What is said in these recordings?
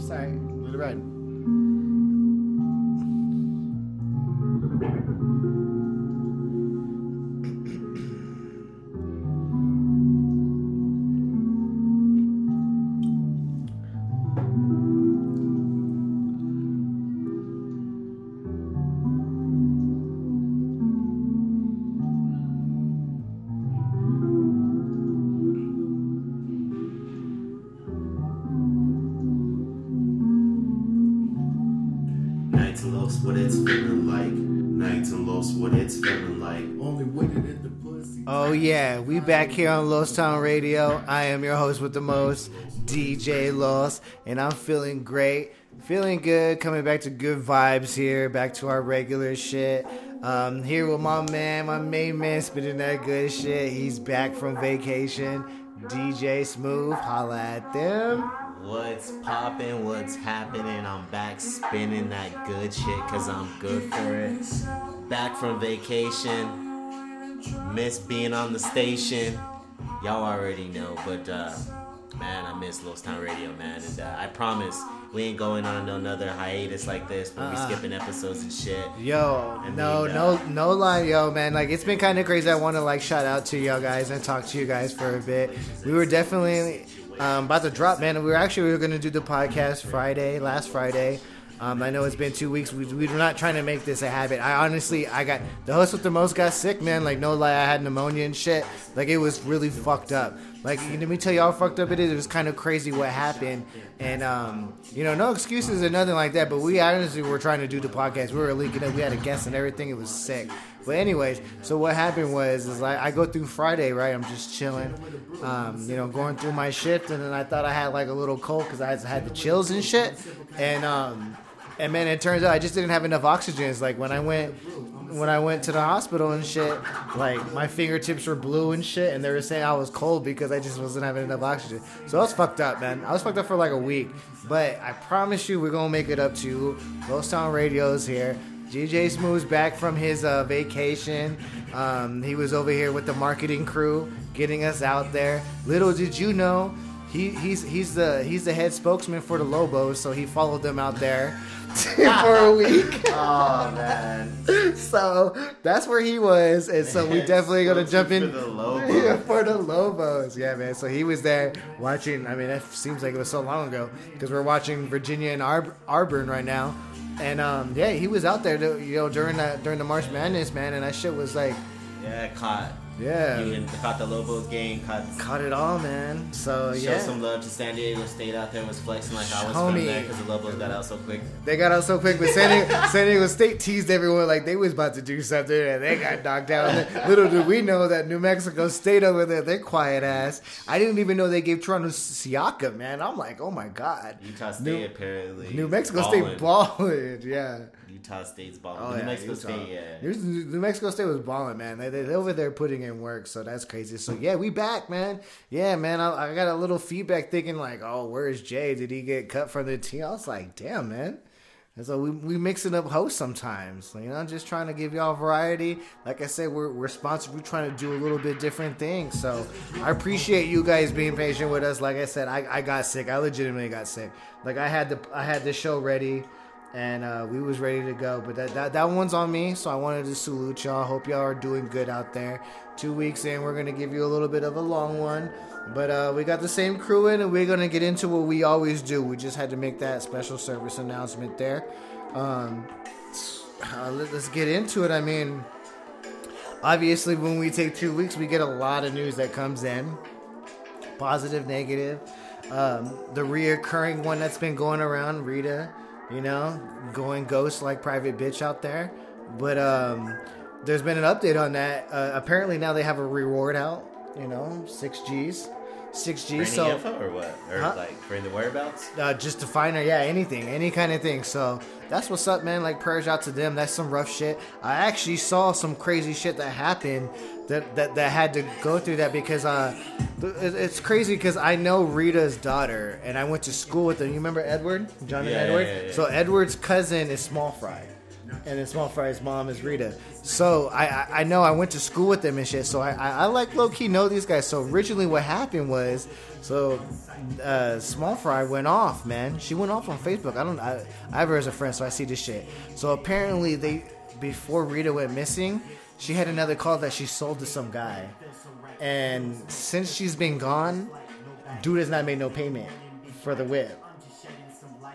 Sorry, Little it back here on Lost Town Radio. I am your host with the most, DJ Lost, and I'm feeling great, feeling good, coming back to good vibes here, back to our regular shit. Um, here with my man, my main man, spitting that good shit. He's back from vacation. DJ Smooth, holla at them. What's poppin'? What's happening? I'm back spinning that good shit cause I'm good for it. Back from vacation. Miss being on the station. Y'all already know, but uh, man, I miss Lost Town Radio, man. And uh, I promise we ain't going on another hiatus like this, but we Uh-uh. skipping episodes and shit. Yo, no, uh, no, no lie, yo, man. Like it's been kind of crazy. I want to like shout out to y'all guys and talk to you guys for a bit. We were definitely um, about to drop, man. We were actually we were gonna do the podcast Friday, last Friday. Um, I know it's been two weeks. We, we were not trying to make this a habit. I honestly, I got the host with the most got sick, man. Like no lie, I had pneumonia and shit. Like it was really fucked up. Like let me tell you how fucked up it is. It was kind of crazy what happened, and um, you know, no excuses or nothing like that. But we honestly were trying to do the podcast. We were leaking it. We had a guest and everything. It was sick. But anyways, so what happened was is like I go through Friday, right? I'm just chilling, um, you know, going through my shift, and then I thought I had like a little cold because I had, the chills and shit, and um, and man, it turns out I just didn't have enough oxygen. It's like when I went when I went to the hospital and shit, like my fingertips were blue and shit, and they were saying I was cold because I just wasn't having enough oxygen. So I was fucked up, man. I was fucked up for like a week. But I promise you, we're gonna make it up to you. Ghost Town Radio's here. DJ Smooth's back from his uh, vacation. Um, he was over here with the marketing crew, getting us out there. Little did you know, he, he's he's the he's the head spokesman for the Lobos, so he followed them out there for a week. Oh man. so that's where he was, and so we definitely gonna jump in For the Lobos. Yeah, for the Lobos. Yeah, man. So he was there watching. I mean, that seems like it was so long ago because we're watching Virginia and Ar- Auburn right now, and um, yeah, he was out there, to, you know, during that during the March Madness, man, and that shit was like, Yeah, caught. Yeah, You caught the Lobos game. Caught. caught it all, man. So yeah. Show some love to San Diego State out there was flexing like I was Homie. from there because the Lobos got out so quick. they got out so quick, but San Diego, San Diego State teased everyone like they was about to do something, and they got knocked out. Little do we know that New Mexico State over there, they're quiet ass. I didn't even know they gave Toronto Siaka, man. I'm like, oh my god. Utah State New- apparently. New Mexico balling. State balling, yeah. Utah State's balling. Oh, New yeah, Mexico Utah. State, yeah. New, New Mexico State was balling, man. They, they, they over there putting in work, so that's crazy. So yeah, we back, man. Yeah, man. I, I got a little feedback thinking like, oh, where's Jay? Did he get cut from the team? I was like, damn, man. And so we we mixing up hosts sometimes, you know, just trying to give y'all variety. Like I said, we're we're sponsored. We're trying to do a little bit different things. So I appreciate you guys being patient with us. Like I said, I, I got sick. I legitimately got sick. Like I had the I had the show ready and uh, we was ready to go. But that, that that one's on me, so I wanted to salute y'all. Hope y'all are doing good out there. Two weeks in, we're gonna give you a little bit of a long one, but uh, we got the same crew in, and we're gonna get into what we always do. We just had to make that special service announcement there. Um, uh, let, us get into it. I mean, obviously, when we take two weeks, we get a lot of news that comes in, positive, negative. Um, the reoccurring one that's been going around, Rita, you know, going ghost like private bitch out there. But um, there's been an update on that. Uh, apparently now they have a reward out. You know, six G's, six For G's. any So info or what? Or Huh? like for the whereabouts? uh, just to find her, yeah, anything, any kind of thing. So that's what's up, man. Like prayers out to them. That's some rough shit. I actually saw some crazy shit that happened that that, that had to go through that because uh, it's crazy because I know Rita's daughter and I went to school with them. You remember Edward, John and Yeah, Edward? yeah, yeah. So Edward's cousin is Small Fry. And then Small Fry's mom is Rita. So I, I I know I went to school with them and shit. So I I, I like low key know these guys. So originally what happened was so uh, Small Fry went off, man. She went off on Facebook. I don't I I have her as a friend, so I see this shit. So apparently they before Rita went missing, she had another call that she sold to some guy, and since she's been gone, dude has not made no payment for the whip.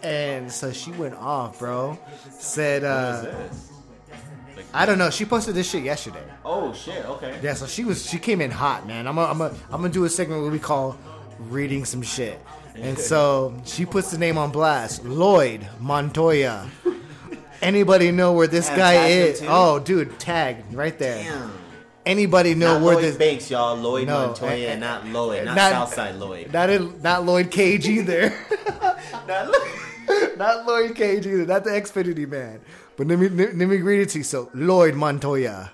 And so she went off, bro. Said, uh. I don't know. She posted this shit yesterday. Oh shit. Okay. Yeah, so she was she came in hot, man. I'm gonna I'm gonna I'm gonna do a segment where we call reading some shit. And so she puts the name on blast, Lloyd Montoya. Anybody know where this guy is? Oh, dude, tag right there. Damn. Anybody know Not where Lloyd this? Banks, y'all. Lloyd No, Montoya, eh, eh, not Lloyd, not, not- Southside Lloyd. Not not Lloyd Cage either. Not Lloyd. not Lloyd Cage either. Not the Xfinity man. But let me let me read it to you. So Lloyd Montoya.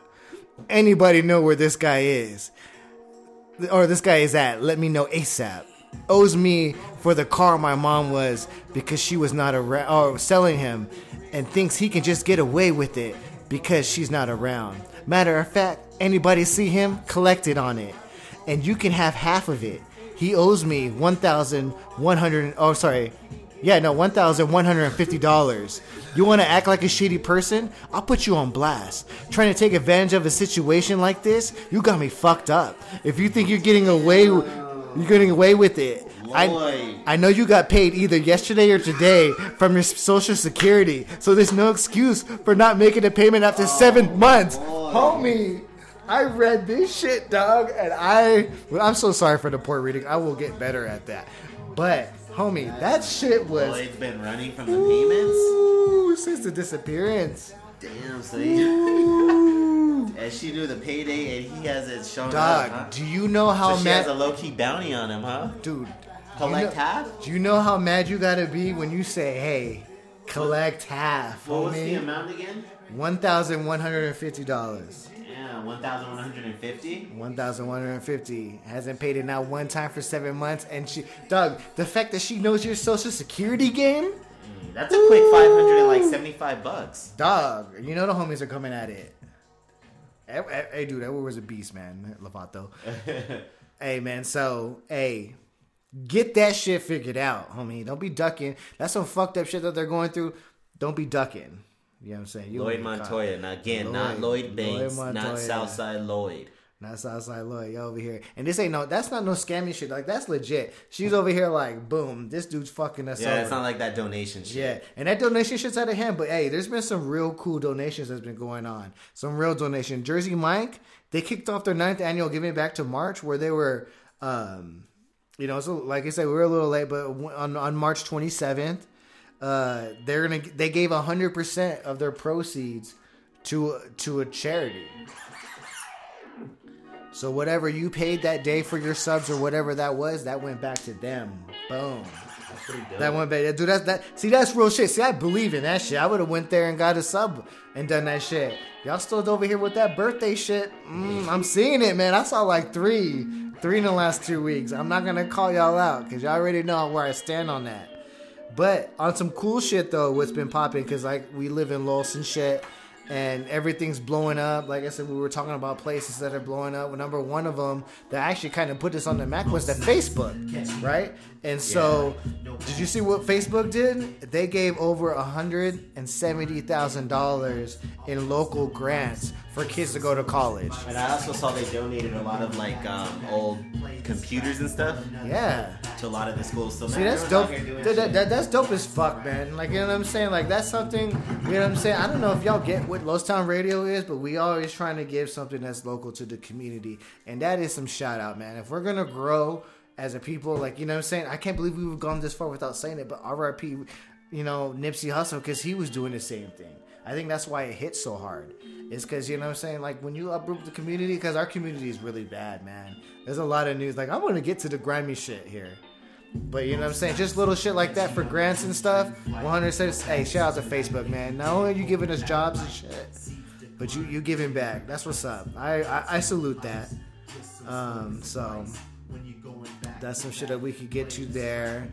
Anybody know where this guy is? Or this guy is at? Let me know ASAP. Owes me for the car my mom was because she was not around or selling him and thinks he can just get away with it because she's not around. Matter of fact, anybody see him, collect it on it. And you can have half of it. He owes me one thousand one hundred oh sorry. Yeah, no, one thousand one hundred and fifty dollars. You want to act like a shitty person? I'll put you on blast. Trying to take advantage of a situation like this, you got me fucked up. If you think you're getting away, you're getting away with it. I, I know you got paid either yesterday or today from your social security, so there's no excuse for not making a payment after oh, seven months, homie. I read this shit, dog, and I I'm so sorry for the poor reading. I will get better at that. But Homie, that shit was. Well, it's been running from the Ooh, payments? Since the disappearance. Damn, so and As she do the payday and he hasn't shown Dog, up. Huh? do you know how so mad. She has a low key bounty on him, huh? Dude. Collect you know, half? Do you know how mad you gotta be when you say, hey, collect half? What homie? was the amount again? $1,150. 1,150? 1,150. Hasn't paid it now one time for seven months. And she, Doug, the fact that she knows your social security game—that's mm, a Ooh. quick 500 and like 75 bucks. Doug, you know the homies are coming at it. Hey, hey dude, that was a beast, man. Lovato. hey, man, so, hey, get that shit figured out, homie. Don't be ducking. That's some fucked up shit that they're going through. Don't be ducking. You know what I'm saying? You Lloyd gonna get caught. Montoya. Now again, not Lloyd- Lloyd Banks, Lloyd not Southside Lloyd. Not Southside Lloyd, you over here. And this ain't no, that's not no scamming shit. Like, that's legit. She's over here like, boom, this dude's fucking us Yeah, over. it's not like that donation shit. Yeah, and that donation shit's out of hand. But hey, there's been some real cool donations that's been going on. Some real donation. Jersey Mike, they kicked off their ninth annual Giving Back to March, where they were, um, you know, so like I said, we were a little late, but on on March 27th, uh, they're gonna they gave hundred percent of their proceeds to to a charity. So whatever you paid that day for your subs or whatever that was, that went back to them. Boom. That's dope. That went back. Dude, that's that. See, that's real shit. See, I believe in that shit. I would have went there and got a sub and done that shit. Y'all still over here with that birthday shit. Mm, I'm seeing it, man. I saw like three, three in the last two weeks. I'm not gonna call y'all out because y'all already know where I stand on that. But on some cool shit though, what's been popping because like we live in Los and shit, and everything's blowing up. Like I said, we were talking about places that are blowing up. Number one of them that actually kind of put this on the map was the Facebook, right? And so, did you see what Facebook did? They gave over hundred and seventy thousand dollars in local grants for kids to go to college. And I also saw they donated a lot of like um, old computers and stuff Yeah. to a lot of the schools. So See, that's dope. out here doing That, that, that- that's dope as fuck, man. Like, you know what I'm saying? Like, that's something, you know what I'm saying? I don't know if y'all get what Los Town Radio is, but we always trying to give something that's local to the community. And that is some shout out, man. If we're going to grow as a people, like, you know what I'm saying? I can't believe we've gone this far without saying it, but RIP, you know, Nipsey Hussle, because he was doing the same thing. I think that's why it hit so hard. It's because, you know what I'm saying? Like, when you uproot the community, because our community is really bad, man. There's a lot of news. Like, I want to get to the grimy shit here. But you know what I'm saying? Just little shit like that for grants and stuff. 100 says, hey, shout out to Facebook, man. Not only are you giving us jobs and shit, but you you giving back. That's what's up. I I, I salute that. Um, so That's some shit that we could get to there.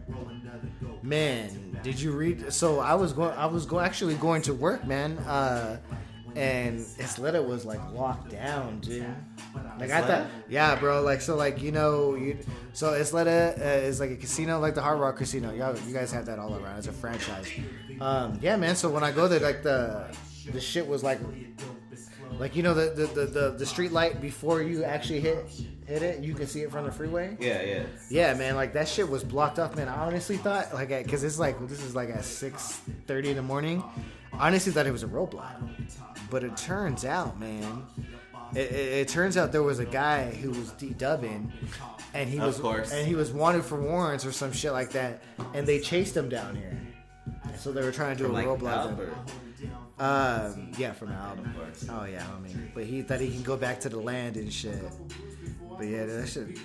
Man, did you read? So I was going. I was go actually going to work, man. Uh, and Isleta was like locked down, dude. Like I thought, yeah, bro. Like so, like you know, you so Isleta uh, is like a casino, like the Hard Rock Casino. Y'all, you guys have that all around. It's a franchise. Um, yeah, man. So when I go there, like the the shit was like, like you know the the the, the, the street light before you actually hit hit it, you can see it from the freeway. Yeah, yeah. Yeah, man, like that shit was blocked off, man. I honestly thought, like, because it's like this is like at six thirty in the morning. I honestly thought it was a roadblock, but it turns out, man, it, it, it turns out there was a guy who was dedubbing, and he Of was course. and he was wanted for warrants or some shit like that, and they chased him down here. So they were trying to do From a like roadblock. Um, yeah, from the album. Oh yeah, I mean, but he thought he can go back to the land and shit. But yeah, that shit.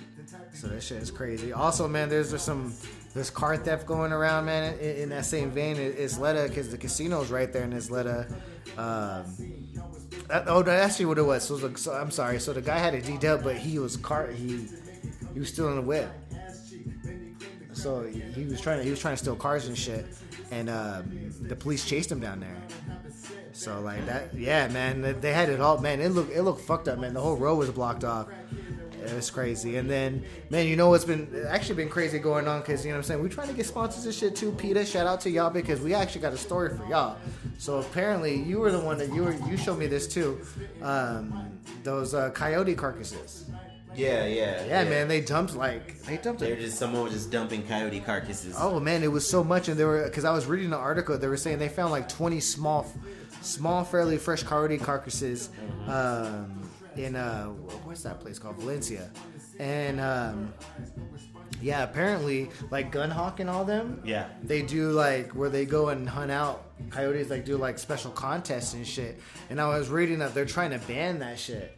So that shit is crazy. Also, man, there's just some there's car theft going around, man. In, in that same vein, Letta because the casino's right there in Isleta. Um, that- oh, that's actually what it was. So, it was like- so I'm sorry. So the guy had a D dub, but he was car he he was still in the whip. So he was trying to he was trying to steal cars and shit, and um, the police chased him down there. So like that, yeah, man, they- they had it all, man. It looked it looked fucked up, man. The whole road was blocked off. It was crazy. And then, man, you know what's been actually been crazy going on? Because you know what I'm saying. We're trying to get sponsors and shit too. Peter, shout out to y'all because we actually got a story for y'all. So apparently, you were the one that you were you showed me this too. Um, those uh, coyote carcasses. Yeah, yeah, Yeah, man, they dumped like they dumped They're just someone was just dumping coyote carcasses. Oh man, it was so much, and they were because I was reading the article. They were saying they found like twenty small, small, fairly fresh coyote carcasses um, in uh, what's that place called Valencia, and um, yeah, apparently like Gunhawk and all them. Yeah. they do like where they go and hunt out coyotes, like do like special contests and shit. And I was reading that they're trying to ban that shit.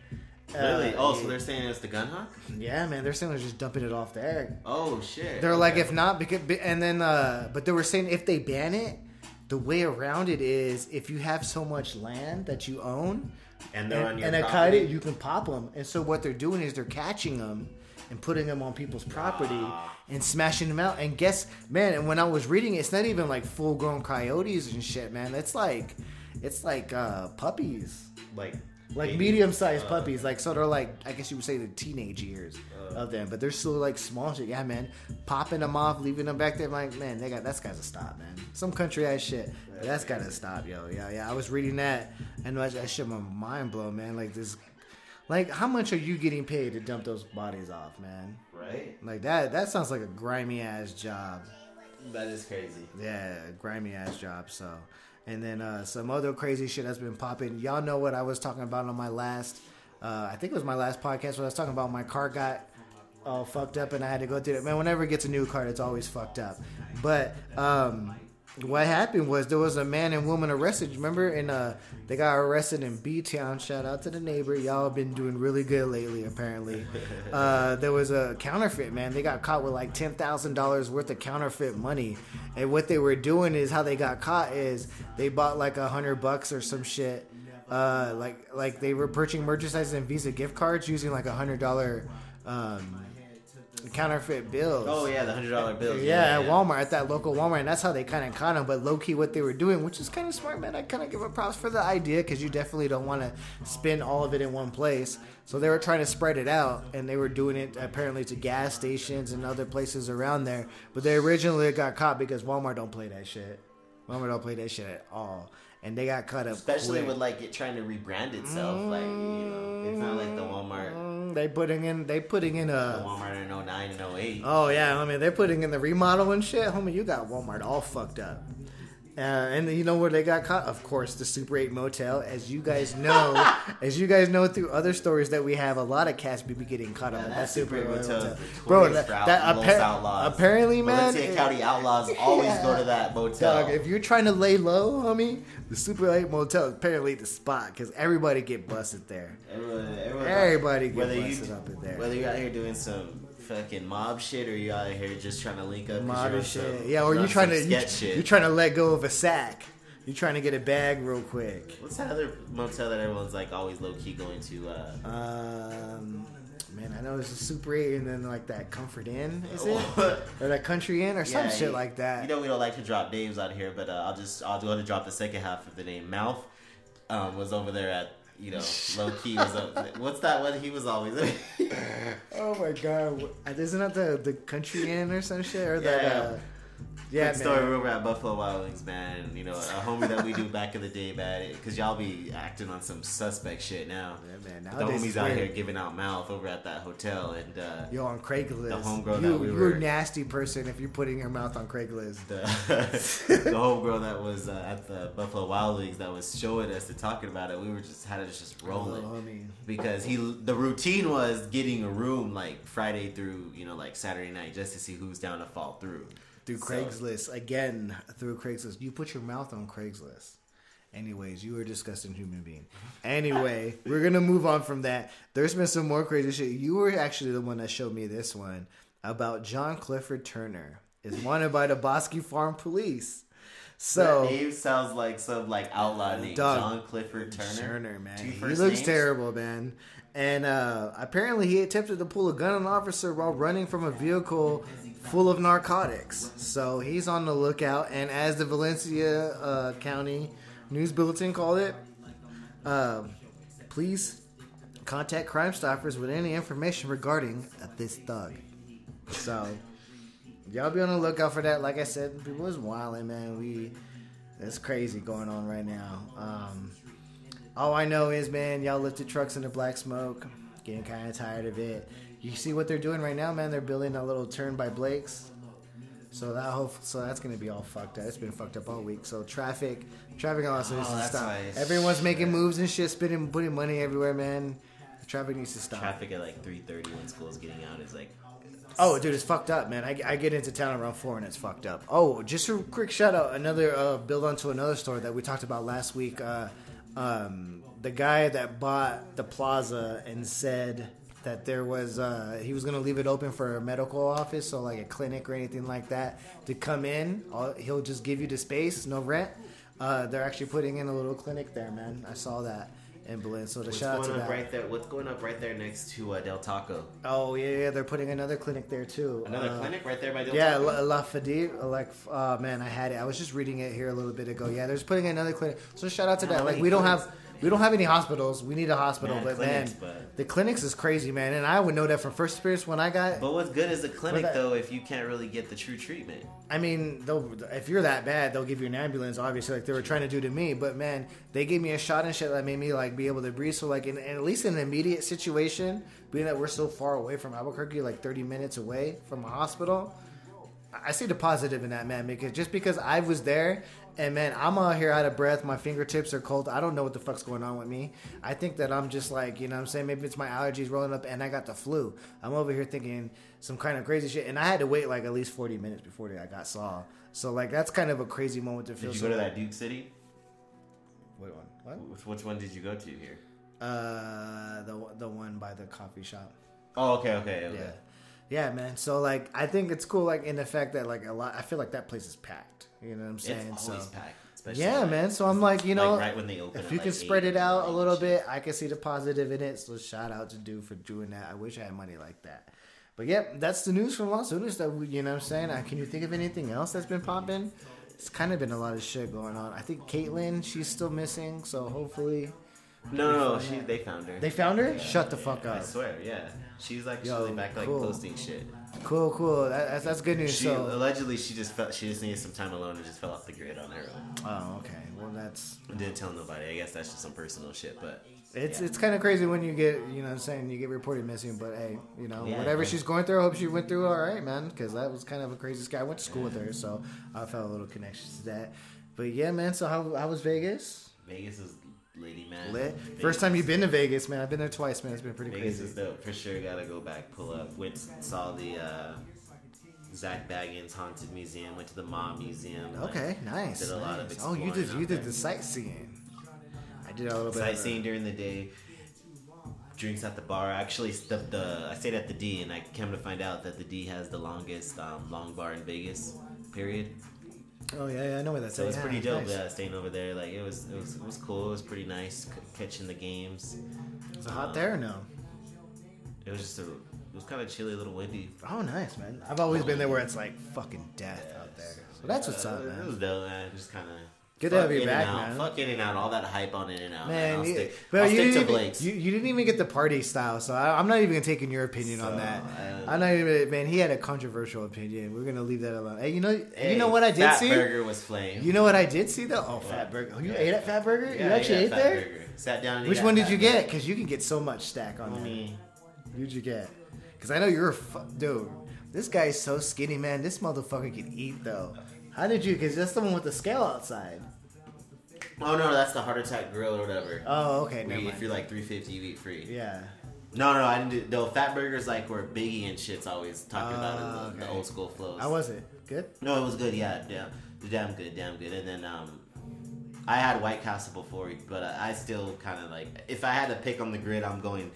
Really? Uh, oh, so they're saying it's the gun hawk? yeah, man, they're saying they're just dumping it off there. Oh shit. They're like, Okay. if not, because and then, uh, but they were saying if they ban it, the way around it is if you have so much land that you own, and they're on and, your and property? coyote, you can pop them. And so what they're doing is they're catching them and putting them on people's property and smashing them out. And guess, man, and when I was reading, it, it's not even like full grown coyotes and shit, man. It's like, it's like uh, puppies like like medium sized uh, puppies. Like so, they're like I guess you would say the teenage years of them, but they're still like small shit. Yeah, man, popping them off, leaving them back there. Like man, they got that's got to stop, man. Some country ass shit. That's got to stop, yo. Yeah, yeah. I was reading that and that that shit my mind blown, man. Like this, like how much are you getting paid to dump those bodies off, man? Right. Like that. That sounds like a grimy ass job. That is crazy. Yeah, grimy ass job. So, and then uh, some other crazy shit that's been popping. Y'all know what I was talking about on my last. Uh, I think it was my last podcast where I was talking about my car got all fucked up and I had to go through it. Man, whenever it gets a new car, it's always fucked up. But um, what happened was there was a man and woman arrested. Remember, and uh, they got arrested in B Town. Shout out to the neighbor. Y'all have been doing really good lately. Apparently, uh, there was a counterfeit man. They got caught with like ten thousand dollars worth of counterfeit money. And what they were doing is how they got caught is they bought like a hundred bucks or some shit. Uh, like like they were purchasing merchandise and Visa gift cards using like a hundred dollar um, counterfeit bills. Oh yeah, the hundred dollar bills. Yeah, at Walmart, at that local Walmart, and that's how they kind of caught him. But low key, what they were doing, which is kind of smart, man. I kind of give a props for the idea because you definitely don't want to spend all of it in one place. So they were trying to spread it out, and they were doing it apparently to gas stations and other places around there. But they originally got caught because Walmart don't play that shit. Walmart don't play that shit at all, and they got caught up. Especially quick. with like it trying to rebrand itself, like you know, it's they putting in, they putting in a. Walmart in 09 and 08. Oh yeah, I mean they're putting in the remodel and shit. Homie, you got Walmart all fucked up. Uh, and you know where they got caught? Of course, the Super 8 motel. As you guys know, as you guys know through other stories that we have, a lot of cats be getting caught up Yeah, in that that Super 8 motel. motel, Bro, notorious that, that Los appa- Outlaws. apparently, man. Valencia it- County Outlaws always Yeah. go to that motel. Dog, if you're trying to lay low, homie, the Super 8 motel is apparently the spot because everybody get busted there. Everyone, everyone, Everybody get whether busted you, up in there. Whether you're out here doing some fucking mob shit or you out here just trying to link up? Mob you're shit. some- Yeah, or you trying to you, shit. you trying to let go of a sack. You trying to get a bag real quick. What's that other motel that everyone's like always low key going to? Uh, Um, Man, I know it's a Super 8 and then like that Comfort Inn, is it? or that Country Inn or some Yeah, shit you- like that. You know we don't like to drop names out here, but uh, I'll just I'll go ahead and drop the second half of the name. Mouth um, was over there at you know low key was uh, what's that one he was always oh my god. Isn't that the, the Country Inn or some shit? Or that, uh, yeah, Quick story, we were at Buffalo Wild Wings, man. You know, a homie that we do back in the day, man. Because y'all be acting on some suspect shit now. Yeah, man. the homies out here giving out mouth over at that hotel, and uh, Yo, on Craigslist. The homegirl you, that we you're were- a nasty person if you're putting your mouth on Craigslist. the the homegirl that was uh, at the Buffalo Wild Wings that was showing us and talking about it. We were just had us just rolling. Oh, because he the routine was getting a room like Friday through you know like Saturday night just to see who's down to fall through. Through So- Craigslist. Again, through Craigslist. You put your mouth on Craigslist. Anyways, you are a disgusting human being. Anyway, we're gonna move on from that. There's been some more crazy shit. You were actually the one that showed me this one about John Clifford Turner is wanted by the Bosque Farm Police. So that name sounds like some like outlaw name. John Clifford Turner. Turner, man. He looks names? terrible, man. And uh, apparently, he attempted to pull a gun on an officer while running from a vehicle full of narcotics. So he's on the lookout. And as the Valencia uh, County News Bulletin called it, uh, please contact Crime Stoppers with any information regarding this thug. So y'all be on the lookout for that. Like I said, people is wilding, man. We it's crazy going on right now. Um, all I know is, man, y'all lifted trucks into black smoke. Getting kind of tired of it. You see what they're doing right now, man? They're building a little turn by Blake's. So that whole, so that's gonna be all fucked up. It's been fucked up all week. So traffic, traffic also needs Oh, to that's stop. why it's- Everyone's making moves and shit, spending, putting money everywhere, man. The traffic needs to stop. Traffic at like three thirty when school's getting out is like Oh, dude, it's fucked up, man. I, I get into town around four and it's fucked up. Oh, just a quick shout out, another uh, build onto another story that we talked about last week. Uh, um, the guy that bought the plaza and said that there was uh, he was going to leave it open for a medical office, so like a clinic or anything like that to come in. All, he'll just give you the space, no rent. Uh, they're actually putting in a little clinic there, man. I saw that in Berlin. So the what's shout out going to up that. right there. What's going up right there next to uh, Del Taco? Oh yeah, yeah, they're putting another clinic there too. Another Uh, clinic right there by Del Yeah, Taco. La, La Fadid, like, uh, man, I had it. I was just reading it here a little bit ago. Yeah, there's putting another clinic. So shout out to How that. Like, we don't have, we don't have any hospitals. We need a hospital, but clinics, man, but- the clinics is crazy, man. And I would know that from first experience when I got. But what's good is a clinic that- though if you can't really get the true treatment. I mean, they'll, if you're that bad, they'll give you an ambulance. Obviously, like they were trying to do to me. But man, they gave me a shot and shit that made me like be able to breathe. So like, in, at least in an immediate situation, being that we're so far away from Albuquerque, like 30 minutes away from a hospital, I see the positive in that, man. Because just because I was there, and man, I'm out here out of breath. My fingertips are cold. I don't know what the fuck's going on with me. I think that I'm just like, you know what I'm saying? Maybe it's my allergies rolling up and I got the flu. I'm over here thinking some kind of crazy shit. And I had to wait like at least 40 minutes before I got saw. So, like, that's kind of a crazy moment to feel Did you so go to that Duke City? Wait, one. What? Which, which one did you go to here? Uh, the, the one by the coffee shop. Oh, okay, okay, okay. Yeah. Yeah, man. So like, I think it's cool, like in the fact that like a lot. I feel like that place is packed. You know what I'm saying? It's so always packed. especially, yeah, like, man. So I'm like, you know, like right when they open. if you like, can spread it out a little bit, I can see the positive in it. So shout out to do for doing that. I wish I had money like that. But yep, that's the news from Las Vegas. That we, you know, what I'm saying. Uh, can you think of anything else that's been popping? It's kind of been a lot of shit going on. I think Caitlyn, she's still missing. So hopefully No, no, no. She, they found her. they found her. Shut the fuck up. I swear, yeah. She's like Yo, back like cool. posting shit. Cool, cool. That, that's, that's good news. She so allegedly she just felt she just needed some time alone and just fell off the grid on her own. oh, okay. Well, that's didn't tell nobody. I guess that's just some personal shit, but It's Yeah. it's kind of crazy when you get you know what I'm saying you get reported missing, but hey, you know Yeah, whatever yeah. she's going through, I hope she went through all right, man. Because that was kind of a crazy guy. I went to school with her, so I felt a little connection to that. But yeah, man. So how how was Vegas? Vegas is lady man. Lit. Vegas- First time you've been to Vegas, man. I've been there twice, man. It's been pretty Vegas crazy. is dope for sure. Gotta go back, pull up. Went saw the uh, Zak Bagans haunted museum. Went to the Mob Museum. like, Okay, nice. Did a lot of nice. Oh, you did you did there. the sightseeing. I did a little bit. sightseeing during the day. Drinks at the bar. Actually, the, the I stayed at the D, and I came to find out that the D has the longest um, long bar in Vegas. Period. Oh yeah, yeah, I know where that's. So at. it's Yeah, pretty dope. nice. Yeah, staying over there, like it was, it was, it was cool. It was pretty nice c- catching the games. Is it hot there or no? It was just a. It was kind of chilly, a little windy. Oh, nice, man. I've always been there where it's like fucking death out there. So that's what's up, Uh, It was dope, man. Just kind of. Good to have you back, out. man. Fuck in and out. All that hype on in and out. Man, I'll you, stick, you, didn't to even, you, you didn't even get the party style, so I, I'm not even gonna take in your opinion on that. uh, I'm not even, man. He had a controversial opinion. We're gonna leave that alone. Hey, you know, Hey, you know what I did Fat see? Burger was flame. You know what I did see though? Oh, Fat Burger. Oh, you Yeah. ate at Fat Burger? Yeah, you actually ate Fat there? Burger. Sat down. and Which one did you get? Because you can get so much stack on there. Homie. Who'd you get? Because I know you're a fu- dude. This guy's so skinny, man. This motherfucker can eat though. How did you? Because that's the one with the scale outside. Oh no, that's the heart attack grill or whatever. Oh, okay. We- if you're like 350, you eat free. Yeah. No, no, I didn't do. No, Fat Burger's like where Biggie and shit's always talking about Ah, it, the, the old school flows. How was it? Good. No, it was good. Yeah, damn, damn good, damn good. And then um, I had White Castle before, but I still kind of like if I had to pick on the grid, I'm going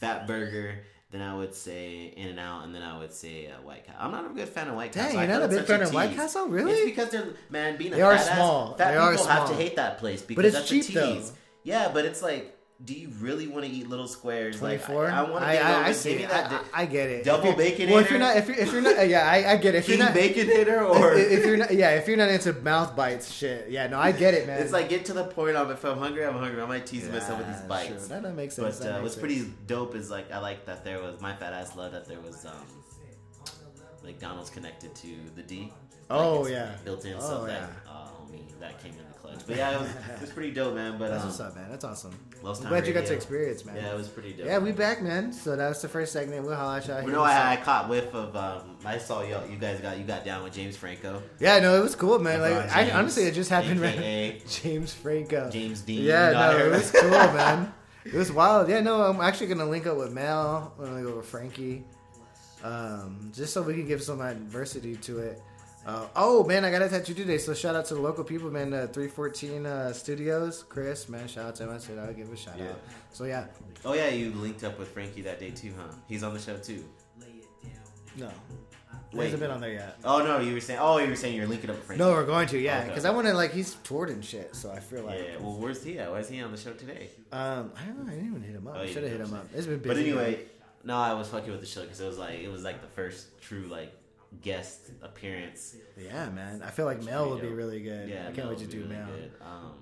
Fat Burger. Then I would say In and Out, and then I would say uh, White Castle. I'm not a good fan of White Dang, Castle. I you're not a big fan of White. Castle? Really? It's because they're man being a They are fat ass- small. Fat They are people have to hate that place because But it's that's cheap, a though. Yeah, but it's like. Do you really want to eat little squares? Twenty Like, four. I, I want to I, get I, I give see. me it. that I, I, I get it. double bacon. Well, if you're not, if you're, if you're not, yeah, I, I get it. If King you're not, Baconator or if, if you're not, yeah, if you're not into mouth bites, shit, yeah, no, I get it, man. It's like get to the point of if I'm hungry, I'm hungry. I might tease myself with these bites. Sure. That, that makes sense. But that uh, makes what's sense. pretty dope is like I like that there was my fat ass love that there was um like Donald's connected to the D. Oh, yeah. built in. Oh, so that yeah. me that came in the clutch. But yeah, it was, it was pretty dope, man. But That's um, what's up, man. That's awesome. Lost I'm Time glad you got to experience, man. yeah, it was pretty dope. Yeah, we back, man. So that was the first segment. We'll holla at y'all. You here know, I, a I, I caught whiff of. Um, I saw you. You guys got you got down with James Franco, Yeah, no, it was cool, man. Like, LeBron I honestly, it just happened, man. AKA James Franco. James Dean. Yeah, you no, it was cool, man. It was wild. Yeah, no, I'm actually gonna link up with Mel. I'm gonna go with Frankie, um, just so we can give some adversity to it. Uh, oh man, I got a tattoo today, so shout out to the local people, man. Uh, 314 uh, Studios, Chris, man, shout out to him. I said I'll give a shout Yeah. out. So yeah, Oh yeah, you linked up with Frankie that day too, huh? He's on the show too. no, Wait. He hasn't been on there yet. Oh no, you were saying. Oh, you were saying you're linking up with Frankie. No, we're going to, yeah, Okay. because I want to like he's toured and shit, so I feel like. yeah. Well, where's he at? Why is he on the show today? Um, I don't know. I didn't even hit him up. Oh, I should have hit him up. It's been busy. But anyway, no, I was fucking with the show because it was like it was like the first true like guest appearance. Yeah, man. I feel like Mel would be really good. Yeah, I can't no, wait to do really Mel. good. Um,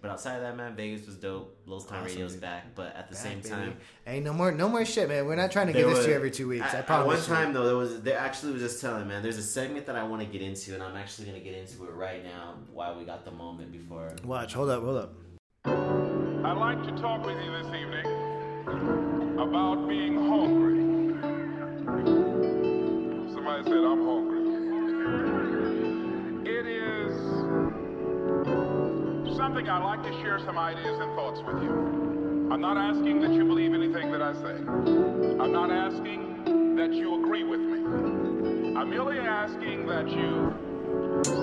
but outside of that, man, Vegas was dope. Lowest Time Awesome, Radio's dude. back, but at the Back, same baby. time, Hey, no more, no more shit, man. We're not trying to get give this to you every two weeks. I At, promise. at one you. time though, there was there actually was just telling man. There's a segment that I want to get into, and I'm actually gonna get into it right now. While we got the moment before. Watch. Hold up. Hold up. I'd like to talk with you this evening about being hungry. Something I'd like to share some ideas and thoughts with you. I'm not asking that you believe anything that I say. I'm not asking that you agree with me. I'm merely asking that you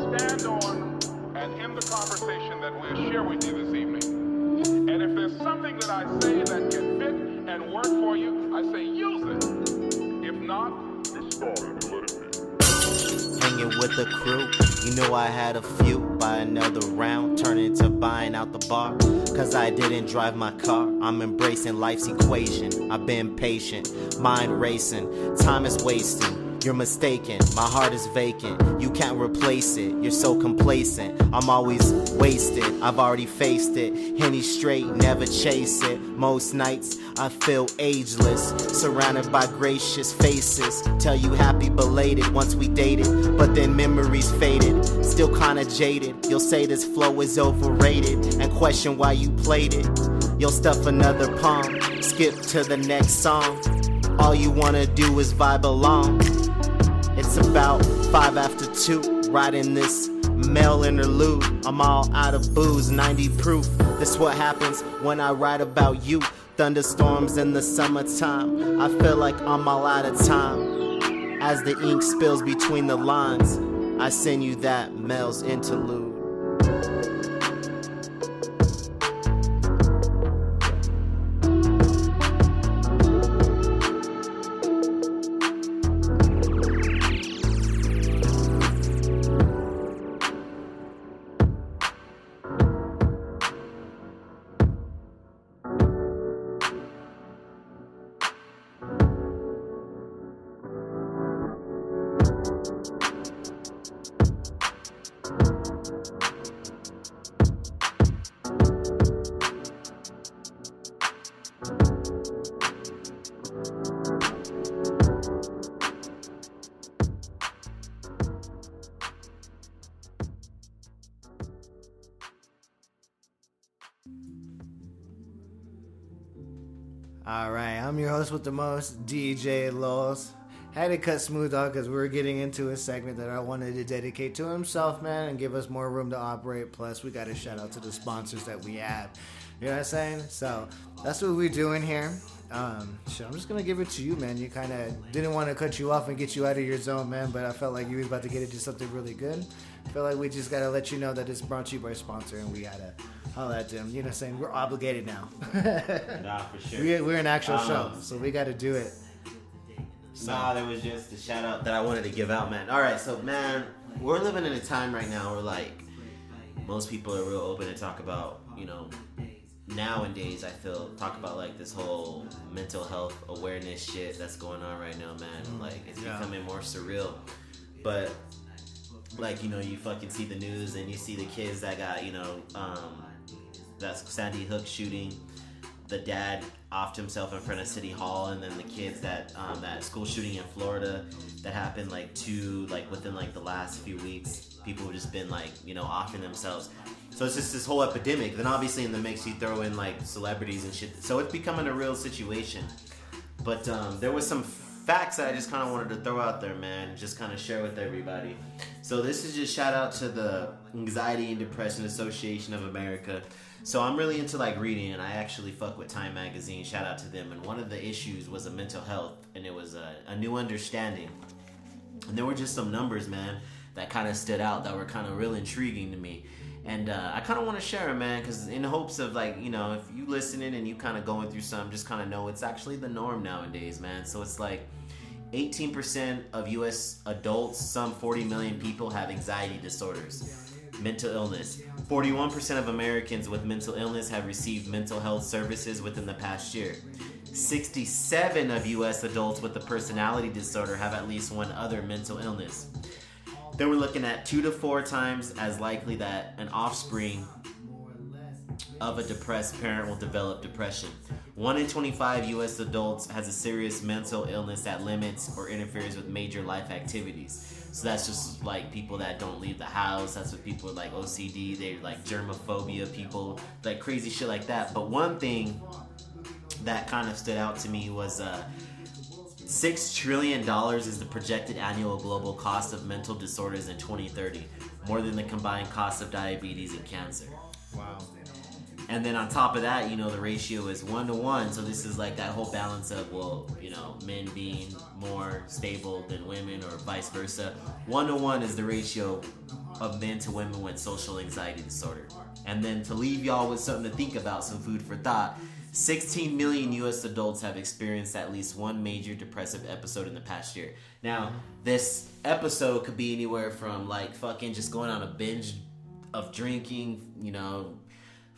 stand on and in the conversation that we'll share with you this evening. And if there's something that I say that can fit and work for you, I say use it. If not, discard it Hanging with the crew, you know I had a few. Buy another round, turn into buying out the bar. Cause I didn't drive my car. I'm embracing life's equation. I've been patient, mind racing, time is wasting. You're mistaken, my heart is vacant. You can't replace it, you're so complacent. I'm always wasted, I've already faced it. Henny straight, never chase it. Most nights I feel ageless, surrounded by gracious faces. Tell you happy belated once we dated, but then memories faded. Still kinda jaded. You'll say this flow is overrated and question why you played it. You'll stuff another palm, skip to the next song. All you wanna do is vibe along. It's about five after two, riding this male interlude. I'm all out of booze, 90 proof. This what happens when I write about you. Thunderstorms in the summertime. I feel like I'm all out of time. As the ink spills between the lines, I send you that Mel's interlude. With the most, DJ Lols. Had to cut Smooth off because we were getting into a segment that I wanted to dedicate to himself, man, and give us more room to operate. Plus, we got to shout out to the sponsors that we have. You know what I'm saying? So that's what we're doing here. Um, shit, I'm just gonna give it to you, man. You kind of didn't want to cut you off and get you out of your zone, man, but I felt like you was about to get into something really good. I feel like we just gotta let you know that it's brought to you by sponsor, and we gotta holla at them. You know what I'm saying? We're obligated now. Nah, for sure. we, we're an actual Um, show, so we gotta do it. Nah, there was just a shout out that I wanted to give out, man. All right, so man, we're living in a time right now where like most people are real open to talk about, you know, nowadays I feel talk about like this whole mental health awareness shit that's going on right now, man. Like it's Yeah. becoming more surreal. But like, you know, you fucking see the news and you see the kids that got, you know, um that's Sandy Hook shooting the dad offed himself in front of City Hall, and then the kids that um, that school shooting in Florida that happened like two like within like the last few weeks. People have just been like you know offing themselves. So it's just this whole epidemic. Then obviously in the mix you throw in like celebrities and shit. So it's becoming a real situation. But um, there was some facts that I just kind of wanted to throw out there, man. Just kind of share with everybody. So this is just shout out to the Anxiety and Depression Association of America. So I'm really into like reading, and I actually fuck with Time Magazine. Shout out to them. And one of the issues was a mental health, and it was a, a new understanding. And there were just some numbers, man, that kind of stood out that were kind of real intriguing to me. And uh, I kind of want to share them, man, because in hopes of like, you know, if you listening and you kind of going through some, just kind of know it's actually the norm nowadays, man. So it's like 18% of U.S. adults, some 40 million people, have anxiety disorders, mental illness. 41% of Americans with mental illness have received mental health services within the past year. 67 of US adults with a personality disorder have at least one other mental illness. Then we're looking at two to four times as likely that an offspring of a depressed parent will develop depression. One in 25 US adults has a serious mental illness that limits or interferes with major life activities. So that's just like people that don't leave the house. That's what people like OCD, they like germophobia people, like crazy shit like that. But one thing that kind of stood out to me was uh, six trillion dollars is the projected annual global cost of mental disorders in 2030, more than the combined cost of diabetes and cancer. Wow. And then on top of that, you know, the ratio is one to one. So this is like that whole balance of, well, you know, men being more stable than women or vice versa. One to one is the ratio of men to women with social anxiety disorder. And then to leave y'all with something to think about, some food for thought. 16 million US adults have experienced at least one major depressive episode in the past year. Now, this episode could be anywhere from like fucking just going on a binge of drinking, you know,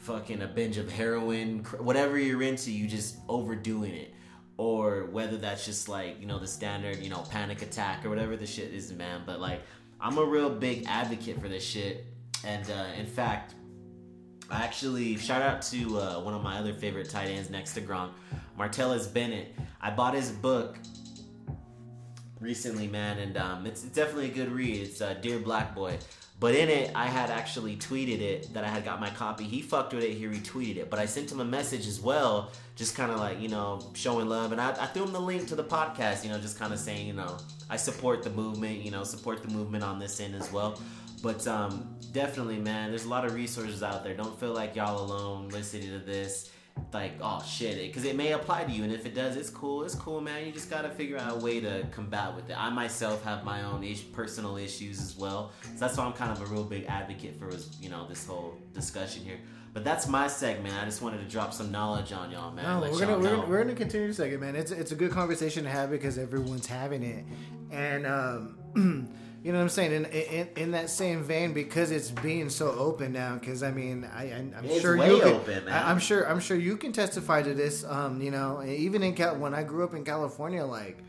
fucking a binge of heroin, whatever you're into, you just overdoing it. Or whether that's just like, you know, the standard, you know, panic attack or whatever the shit is, man. But like, I'm a real big advocate for this shit. And uh, in fact, I actually shout out to uh, one of my other favorite tight ends next to Gronk, Martellus Bennett. I bought his book recently, man, and um, it's, definitely a good read. It's uh, Dear Black Boy. But in it, I had actually tweeted it that I had got my copy. He fucked with it. He retweeted it. But I sent him a message as well, just kind of like, you know, showing love. And I, I threw him the link to the podcast, you know, just kind of saying, you know, I support the movement, you know, support the movement on this end as well. But um, definitely, man, there's a lot of resources out there. Don't feel like y'all alone listening to this. Like, oh shit, because it may apply to you, and if it does, it's cool. It's cool, man. You just gotta figure out a way to combat with it. I myself have my own is- personal issues as well, so that's why I'm kind of a real big advocate for you know this whole discussion here. But that's my segment. I just wanted to drop some knowledge on y'all, man. No, we're gonna, we're gonna we're gonna continue the second, man. It's it's a good conversation to have because everyone's having it, and um, you know what I'm saying. In, in in that same vein, because it's being so open now. Because I mean, I, I I'm It's sure way you can, open, man. I, am sure I'm sure you can testify to this. Um, you know, even in Cal- when I grew up in California, like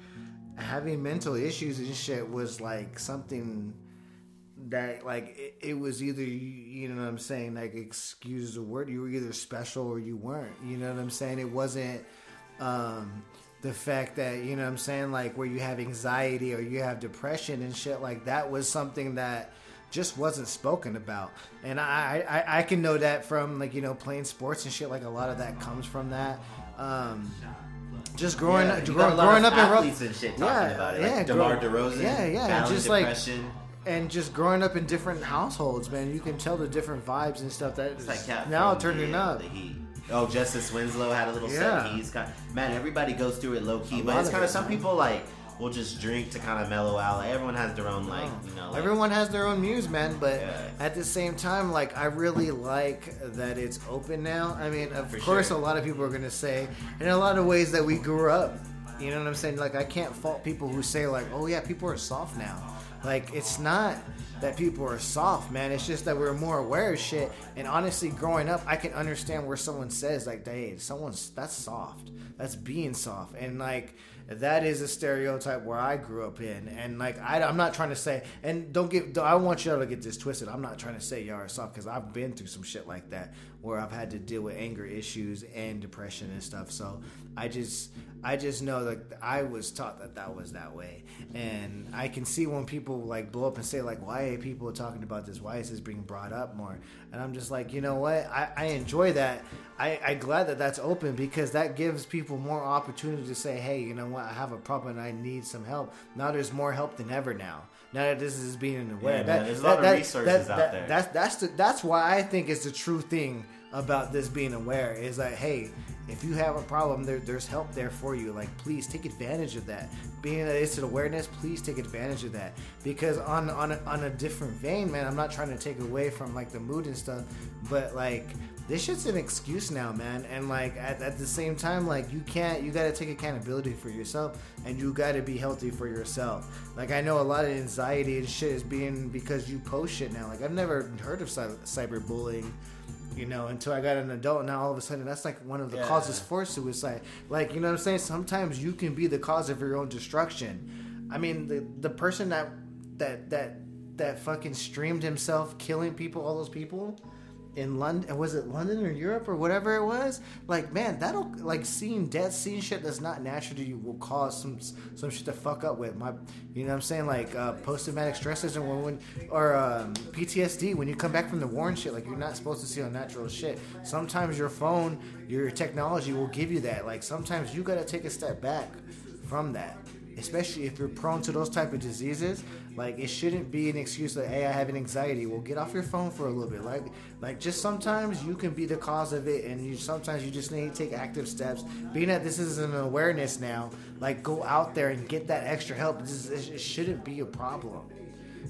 having mental issues and shit was like something that like it, it was either you, you know what I'm saying like excuse the word you were either special or you weren't you know what I'm saying it wasn't um the fact that you know what I'm saying like where you have anxiety or you have depression and shit like that was something that just wasn't spoken about and I, I I can know that from like you know playing sports and shit like a lot of that comes from that um just growing Yeah, up, you grow- got a lot growing up in athletes and shit talking about it. Like DeMar DeRozan, yeah, yeah, just like and just growing up in different households, man. You can tell the different vibes and stuff that It's like now turning up. The Heat. Oh, Justice Winslow had a little Yeah. set. He's got man. Everybody goes through it low key, A but it's kind of it, some man. people like will just drink to kind of mellow out. Like, everyone has their own like oh. you know. Like, Everyone has their own muse, man. But Yeah. at the same time, like I really like that it's open now. I mean, of For course, sure. a lot of people are gonna say, in a lot of ways that we grew up. You know what I'm saying? Like I can't fault people who say like, "Oh yeah, people are soft now." Like it's not that people are soft, man. It's just that we're more aware of shit. And honestly, growing up, I can understand where someone says like, "Hey, someone's that's soft. That's being soft." And like that is a stereotype where I grew up in. And like I, I'm not trying to say, and don't get, I want y'all to get this twisted. I'm not trying to say y'all are soft because I've been through some shit like that where I've had to deal with anger issues and depression and stuff. So I just, I just know that I was taught that that was that way, and I can see when people like blow up and say like, "Why are people talking about this? Why is this being brought up more?" And I'm just like, you know what? I, I enjoy that. I, I glad that that's open because that gives people more opportunity to say, "Hey, you know what? I have a problem and I need some help." Now there's more help than ever now. Now that this is being aware, Yeah, that, man, there's a lot of that- resources that- out that- there. That's that's the, that's why I think it's the true thing about this being aware is like, hey, if you have a problem, there, there's help there for you. Like, please take advantage of that. Being that it's an awareness, please take advantage of that. Because on on a, on a different vein, man, I'm not trying to take away from like the mood and stuff, but like this shit's an excuse now, man. And like at, at the same time, like you can't, you got to take accountability for yourself, and you got to be healthy for yourself. Like I know a lot of anxiety and shit is being because you post shit now. Like I've never heard of cy- cyberbullying you know, until I got an adult. Now all of a sudden, that's like one of the Yeah. causes for suicide. Like, you know what I'm saying? Sometimes you can be the cause of your own destruction. I mean, the the person that that that that fucking streamed himself killing people, all those people in London, was it London or Europe or whatever it was? Like, man, that'll like seeing death, seeing shit that's not natural to you will cause some some shit to fuck up with my, you know what I'm saying? Like uh, post traumatic stress syndrome when, when or um, PTSD when you come back from the war and shit. Like you're not supposed to see unnatural shit. Sometimes your phone, your technology will give you that. Like sometimes you gotta take a step back from that especially if you're prone to those type of diseases like it shouldn't be an excuse that hey i have an anxiety. Well get off your phone for a little bit. Like like just sometimes you can be the cause of it and you sometimes you just need to take active steps. Being that this is an awareness now like go out there and get that extra help. This is, it shouldn't be a problem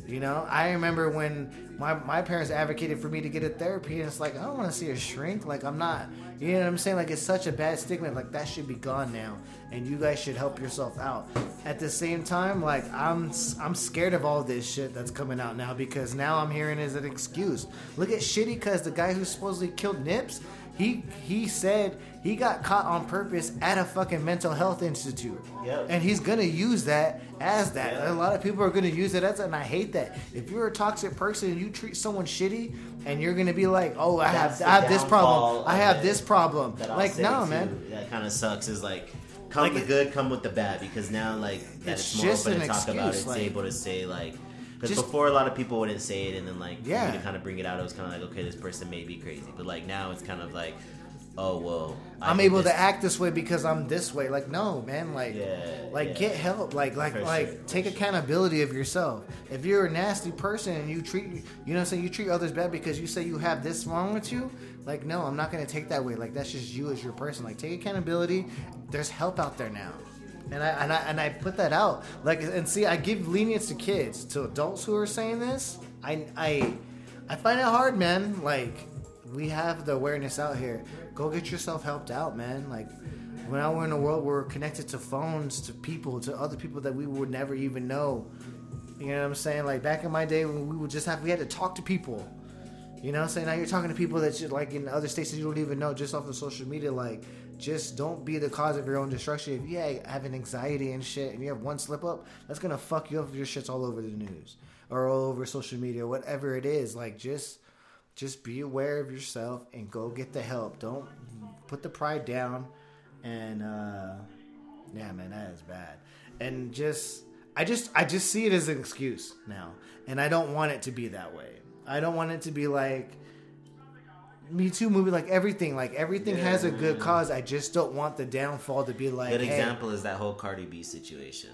you know, I remember when my, my parents advocated for me to get a therapy, and it's like, I don't want to see a shrink. Like, I'm not, you know what I'm saying? Like, it's such a bad stigma. Like, that should be gone now, and you guys should help yourself out. At the same time, like, I'm I'm scared of all this shit that's coming out now because now I'm hearing it as an excuse. Look at Shitty, because the guy who supposedly killed Nips, he he said he got caught on purpose at a fucking mental health institute. Yep. And he's gonna use that as that. Yeah. A lot of people are gonna use it as that, and I hate that. If you're a toxic person and you treat someone shitty, and you're gonna be like, "Oh, I That's have, I have this problem. I have this problem." Like, no, too, man. That kind of sucks. Is like come Like the good, come with the bad. Because now, like that It's it's, more just open an to talk about excuse, It's like- able to say like. Because before a lot of people wouldn't say it, and then like Yeah. to kind of bring it out, it was kind of like okay, this person may be crazy, but like now it's kind of like, oh well, I I'm able this- to act this way because I'm this way. Like, no, man. Like, Yeah, like yeah. get help. Like, like, For like, sure, take sure. accountability of yourself. If you're a nasty person and you treat, you know, what I'm saying you treat others bad because you say you have this wrong with you. Like, no, I'm not gonna take that way. Like, that's just you as your person. Like, take accountability. There's help out there now. And I, and I and I put that out like and see I give lenience to kids to adults who are saying this I I I find it hard man like we have the awareness out here. Go get yourself helped out, man. Like when I we're in a world where we're connected to phones, to people, to other people that we would never even know. You know what I'm saying? Like back in my day when we would just have we had to talk to people. You know what I'm saying? Now you're talking to people that you like in other states that you don't even know just off of social media. Like, just don't be the cause of your own destruction. If you have an anxiety and shit and you have one slip up, that's gonna fuck you up if your shit's all over the news or all over social media, whatever it is. Like, just just be aware of yourself and go get the help. Don't put the pride down. And uh yeah, man, that is bad. And just I just I just see it as an excuse now. And I don't want it to be that way. I don't want it to be like Me Too movie, like everything, like everything has a good cause. I just don't want the downfall to be like. Good hey, example is that whole Cardi B situation.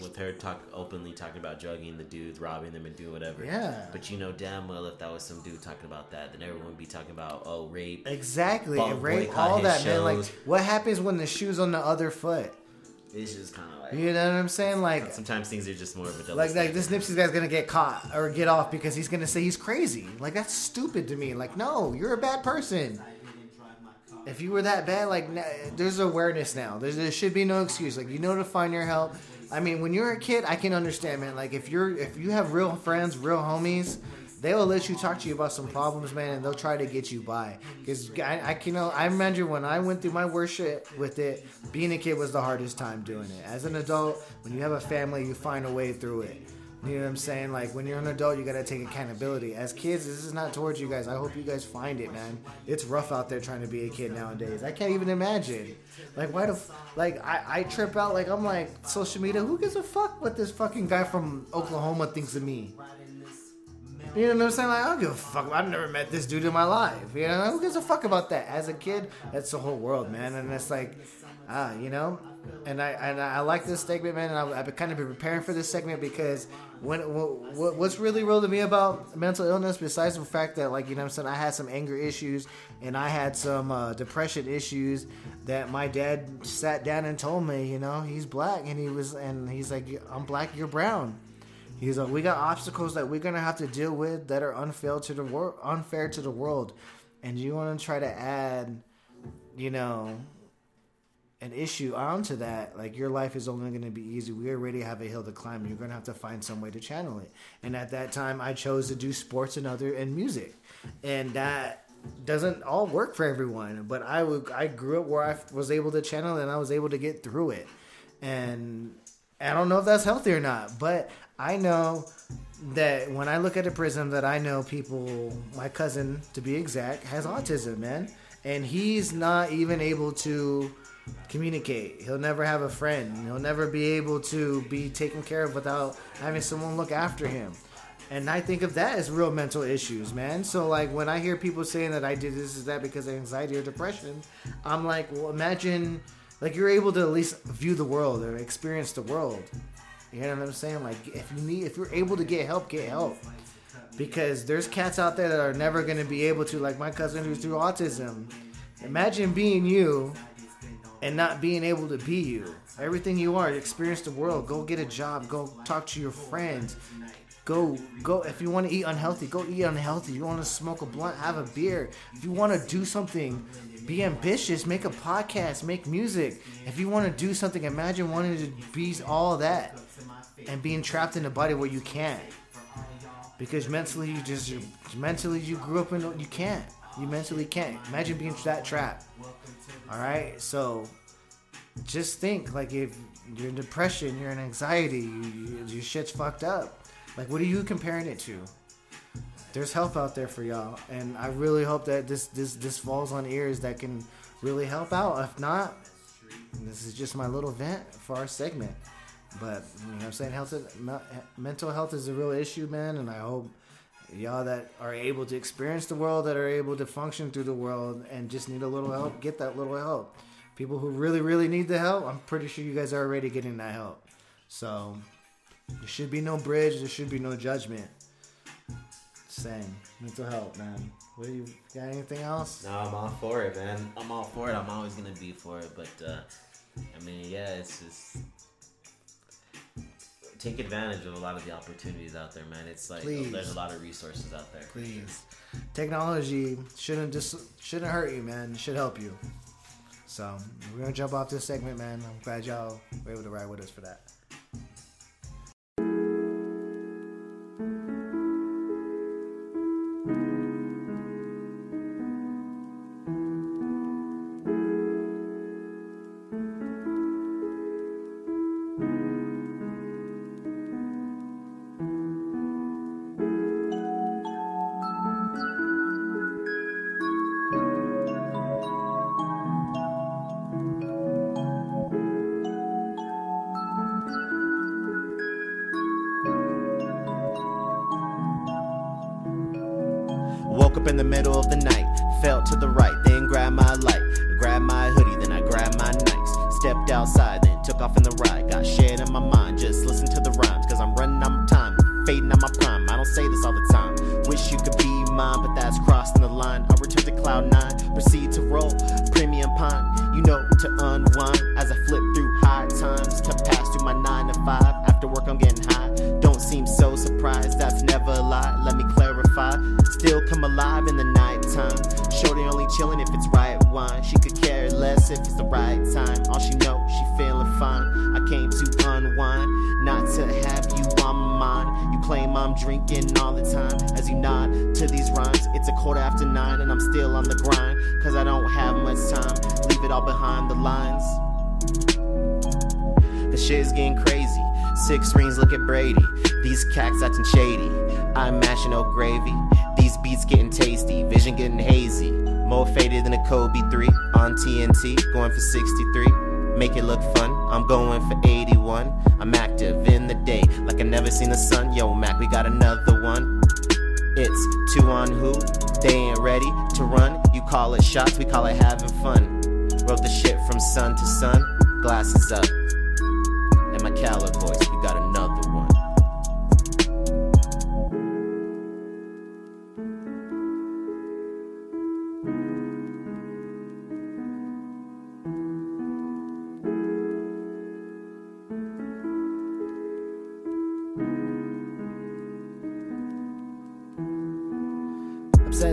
With her talk openly talking about drugging the dudes, robbing them, and doing whatever. Yeah. But you know damn well if that was some dude talking about that, then everyone would be talking about oh rape. Exactly, rape, all that, man. Like, what happens when the shoe's on the other foot? It's just kind of like You know what I'm saying? Like, sometimes things are just more of a like, like this Nipsey guy's gonna get caught or get off because he's gonna say he's crazy. Like, that's stupid to me. Like, no, you're a bad person. If you were that bad, like, there's awareness now. There's, there should be no excuse. Like, you know to find your help. I mean, when you're a kid, I can understand, man. Like, if you're if you have real friends, real homies, they will let you talk to you about some problems, man, and they'll try to get you by. Because I, I can, know, I remember when I went through my worst shit with it. Being a kid was the hardest time doing it. As an adult, when you have a family, you find a way through it. You know what I'm saying? Like when you're an adult, you gotta take accountability. As kids, this is not towards you guys. I hope you guys find it, man. It's rough out there trying to be a kid nowadays. I can't even imagine. Like why the f- like I, I trip out. Like I'm like social media. Who gives a fuck what this fucking guy from Oklahoma thinks of me? You know what I'm saying? Like, I don't give a fuck. I've never met this dude in my life. You know, who gives a fuck about that? As a kid, that's the whole world, man. And it's like, ah, you know. And I and I like this segment, man. And I, I've kind of been preparing for this segment because when what, what's really real to me about mental illness, besides the fact that, like, you know, I'm saying I had some anger issues and I had some uh, depression issues that my dad sat down and told me, you know, he's black and he was and he's like, I'm black, you're brown. He's like, we got obstacles that we're gonna have to deal with that are unfair to the world, unfair to the world, and you want to try to add, you know, an issue onto that. Like your life is only gonna be easy. We already have a hill to climb. You're gonna have to find some way to channel it. And at that time, I chose to do sports and other and music, and that doesn't all work for everyone. But I I grew up where I was able to channel and I was able to get through it, and I don't know if that's healthy or not, but I know that when I look at a prism, that I know people. My cousin, to be exact, has autism, man, and he's not even able to communicate. He'll never have a friend. He'll never be able to be taken care of without having someone look after him. And I think of that as real mental issues, man. So like when I hear people saying that I did this is that because of anxiety or depression, I'm like, well, imagine like you're able to at least view the world or experience the world. You know what I'm saying? Like if you need, if you're able to get help, get help. Because there's cats out there that are never going to be able to, like my cousin who's through autism. Imagine being you and not being able to be you. Everything you are, experience the world. Go get a job. Go talk to your friends. Go, go. If you want to eat unhealthy, go eat unhealthy. If you want to smoke a blunt, have a beer. If you want to do something, be ambitious. Make a podcast. Make music. If you want to do something, imagine wanting to be all that and being trapped in a body where you can't. Because mentally, you just mentally you grew up in you can't. You mentally can't. Imagine being that trapped. All right, so just think like if you're in depression, you're in anxiety, you, you, your shit's fucked up. Like, what are you comparing it to? There's help out there for y'all, and I really hope that this this this falls on ears that can really help out. If not, this is just my little vent for our segment. But you know, what I'm saying health, is- me- mental health is a real issue, man, and I hope y'all that are able to experience the world, that are able to function through the world, and just need a little help, get that little help. People who really, really need the help, I'm pretty sure you guys are already getting that help. So there should be no bridge. There should be no judgment. Same mental health, man. What do you got? Anything else? No, I'm all for it, man. I'm all for it. I'm always gonna be for it. But uh, I mean, yeah, it's just take advantage of a lot of the opportunities out there, man. It's like Please. there's a lot of resources out there. Please, technology shouldn't just shouldn't hurt you, man. It should help you. So we're gonna jump off this segment, man. I'm glad y'all were able to ride with us for that. Fell to the right, then grabbed my light. Grabbed my hoodie, then I grabbed my knives. Stepped outside, then took off in the ride. Got shit in my mind, just listen to the rhymes. Cause I'm running out my time, fading out my prime. I don't say this all the time. Wish you could be mine, but that's crossing the line. I return to cloud nine, proceed to roll. Premium pine, you know, to unwind. As I flip through high times, to pass through my nine to five. After work, I'm getting high. Don't seem so surprised, that's never a lie. Let me clarify. Still come alive in the nighttime. She could care less if it's the right time. All she know, she feeling fine. I came to unwind, not to have you on my mind. You claim I'm drinking all the time as you nod to these rhymes. It's a quarter after nine and I'm still on the grind. Cause I don't have much time. Leave it all behind the lines. The shit is getting crazy. Six rings, look at Brady. These cats acting shady. I'm mashing no gravy. These beats getting tasty. Vision getting hazy. More faded than a Kobe 3 on TNT. Going for 63. Make it look fun. I'm going for 81. I'm active in the day like I never seen the sun. Yo, Mac, we got another one. It's two on who? They ain't ready to run. You call it shots, we call it having fun. Wrote the shit from sun to sun. Glasses up. And my Cala voice, we got another one.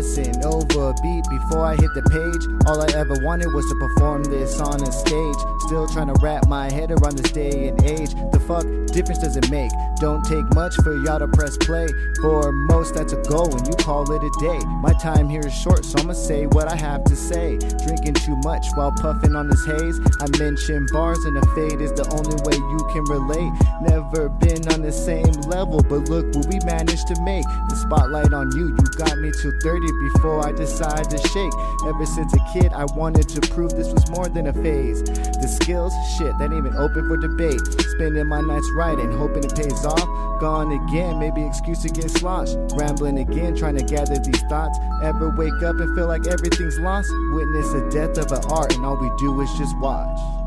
Obsessing over a beat before I hit the page. All I ever wanted was to perform this on a stage. Still trying to wrap my head around this day and age. The fuck difference does it make? Don't take much for y'all to press play. For most, that's a goal, and you call it a day. My time here is short, so I'ma say what I have to say. Drinking too much while puffing on this haze. I mention bars, and a fade is the only way you can relate. Never been on the same level, but look what we managed to make. The spotlight on you, you got me till 30 before I decide to shake. Ever since a kid, I wanted to prove this was more than a phase. The skills, shit, that ain't even open for debate. Spending my nights writing, hoping it pays off. Gone again, maybe excuse to get sloshed. Rambling again, trying to gather these thoughts. Ever wake up and feel like everything's lost? Witness the death of an art, and all we do is just watch.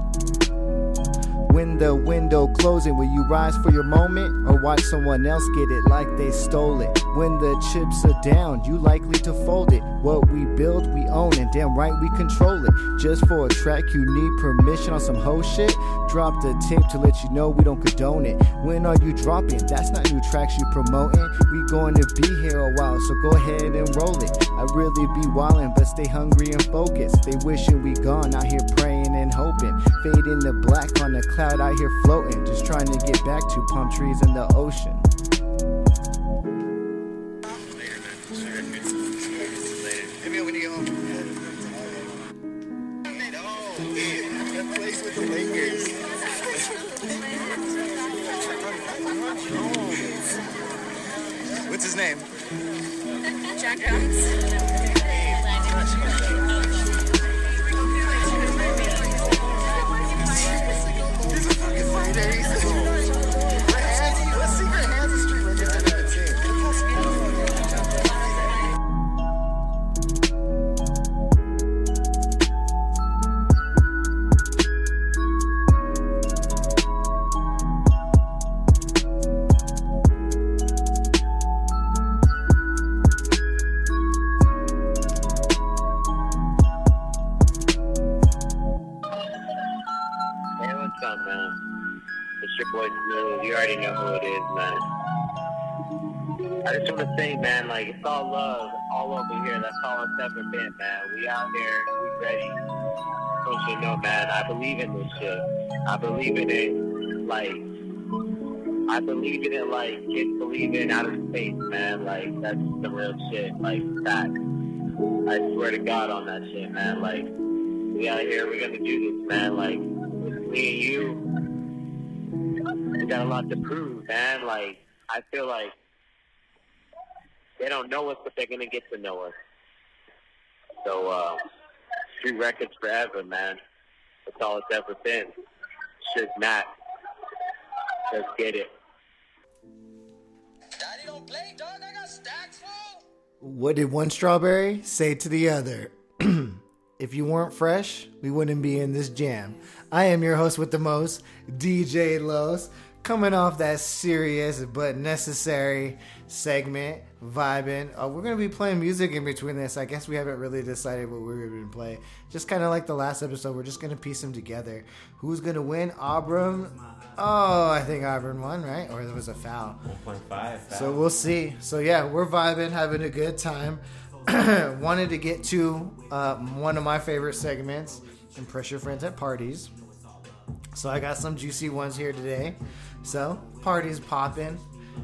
When the window closing, will you rise for your moment or watch someone else get it like they stole it? When the chips are down, you likely to fold it. What we build, we own, and damn right we control it. Just for a track, you need permission on some hoe shit. Drop the tape to let you know we don't condone it. When are you dropping? That's not new tracks you promoting. We going to be here a while, so go ahead and roll it. I really be wildin', but stay hungry and focused. They wishing we gone, out here praying and hoping. Fading to black on the cloud out here floating. Just trying to get back to palm trees in the ocean. Maybe when you get home. That place with the Lakers. What's his name? Jack Jones. Been, man. We out here, we ready. Don't you know, man, I believe in this shit. I believe in it, like, I believe in it like kids believe in outer space, man. Like, that's the real shit. Like, that. I swear to God on that shit, man. Like, we out here, we're gonna do this, man. Like, me and you, we got a lot to prove, man. Like, I feel like they don't know us, but they're gonna get to know us. So, uh, Street Records forever, man. That's all it's ever been. It's just Matt. Let's get it. Daddy don't play, dog. I got stacks full. What did one strawberry say to the other? if you weren't fresh, we wouldn't be in this jam. I am your host with the most, DJ Los, coming off that serious but necessary segment, vibing. Uh, we're gonna be playing music in between this. I guess we haven't really decided what we're gonna play. Just kind of like the last episode, we're just gonna piece them together. Who's gonna win? Auburn. Oh, I think Auburn won, right? Or there was a foul. 1.5. So we'll see. So yeah, we're vibing, having a good time. Wanted to get to uh, one of my favorite segments, impress your friends at parties. So I got some juicy ones here today. So parties popping,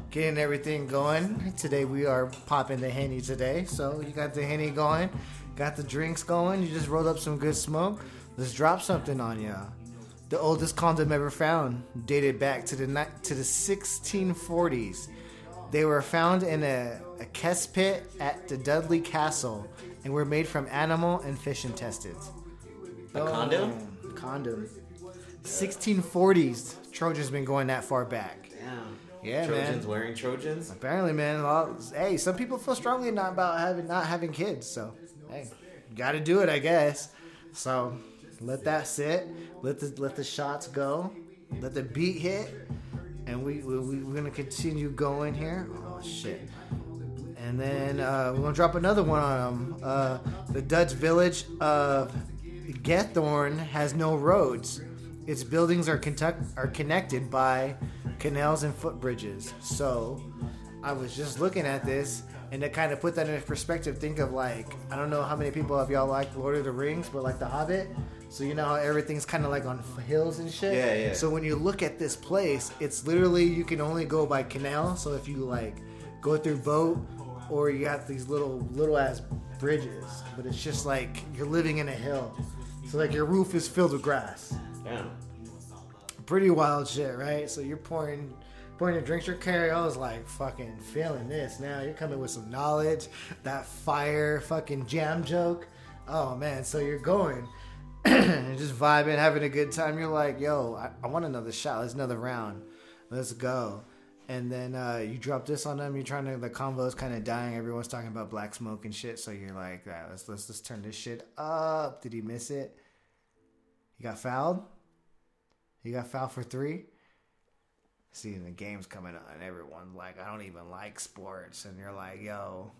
getting everything going. Today we are popping the henny today. So you got the henny going, got the drinks going. You just rolled up some good smoke. Let's drop something on ya. The oldest condom ever found dated back to the ni- to the 1640s. They were found in a, a cesspit at the Dudley Castle and were made from animal and fish intestines. A condom? Oh, condom. 1640s. Trojan's been going that far back. Damn. Yeah, Trojans man. wearing Trojans? Apparently, man. lot- Hey, some people feel strongly not about having not having kids. So, hey, got to do it, I guess. So, let that sit. Let the let the shots go. Let the beat hit, and we, we we- we're gonna continue going here. Oh shit! And then uh, we're gonna drop another one on them. Uh, the Dutch village of Giethoorn has no roads. Its buildings are, conduct- are connected by canals and footbridges. So I was just looking at this, and to kind of put that in perspective, think of like I don't know how many people of y'all like Lord of the Rings, but like The Hobbit. So you know how everything's kind of like on hills and shit. Yeah, yeah. So when you look at this place, it's literally you can only go by canal. So if you like go through boat, or you got these little little ass bridges, but it's just like you're living in a hill. So like your roof is filled with grass. Damn. Pretty wild shit, right? So you're pouring pouring your drinks. Your carry I was like fucking feeling this now. You're coming with some knowledge, that fire fucking jam joke. Oh man, so you're going and just vibing, having a good time. You're like, yo, I, I want another shot. Let's another round. Let's go. And then uh, you drop this on them. You're trying to the convo's kind of dying. Everyone's talking about black smoke and shit. So you're like, "Ah, let's let's let's turn this shit up. Did he miss it? He got fouled. He got fouled for three. See, the game's coming on, and everyone's like, I don't even like sports. And you're like, yo,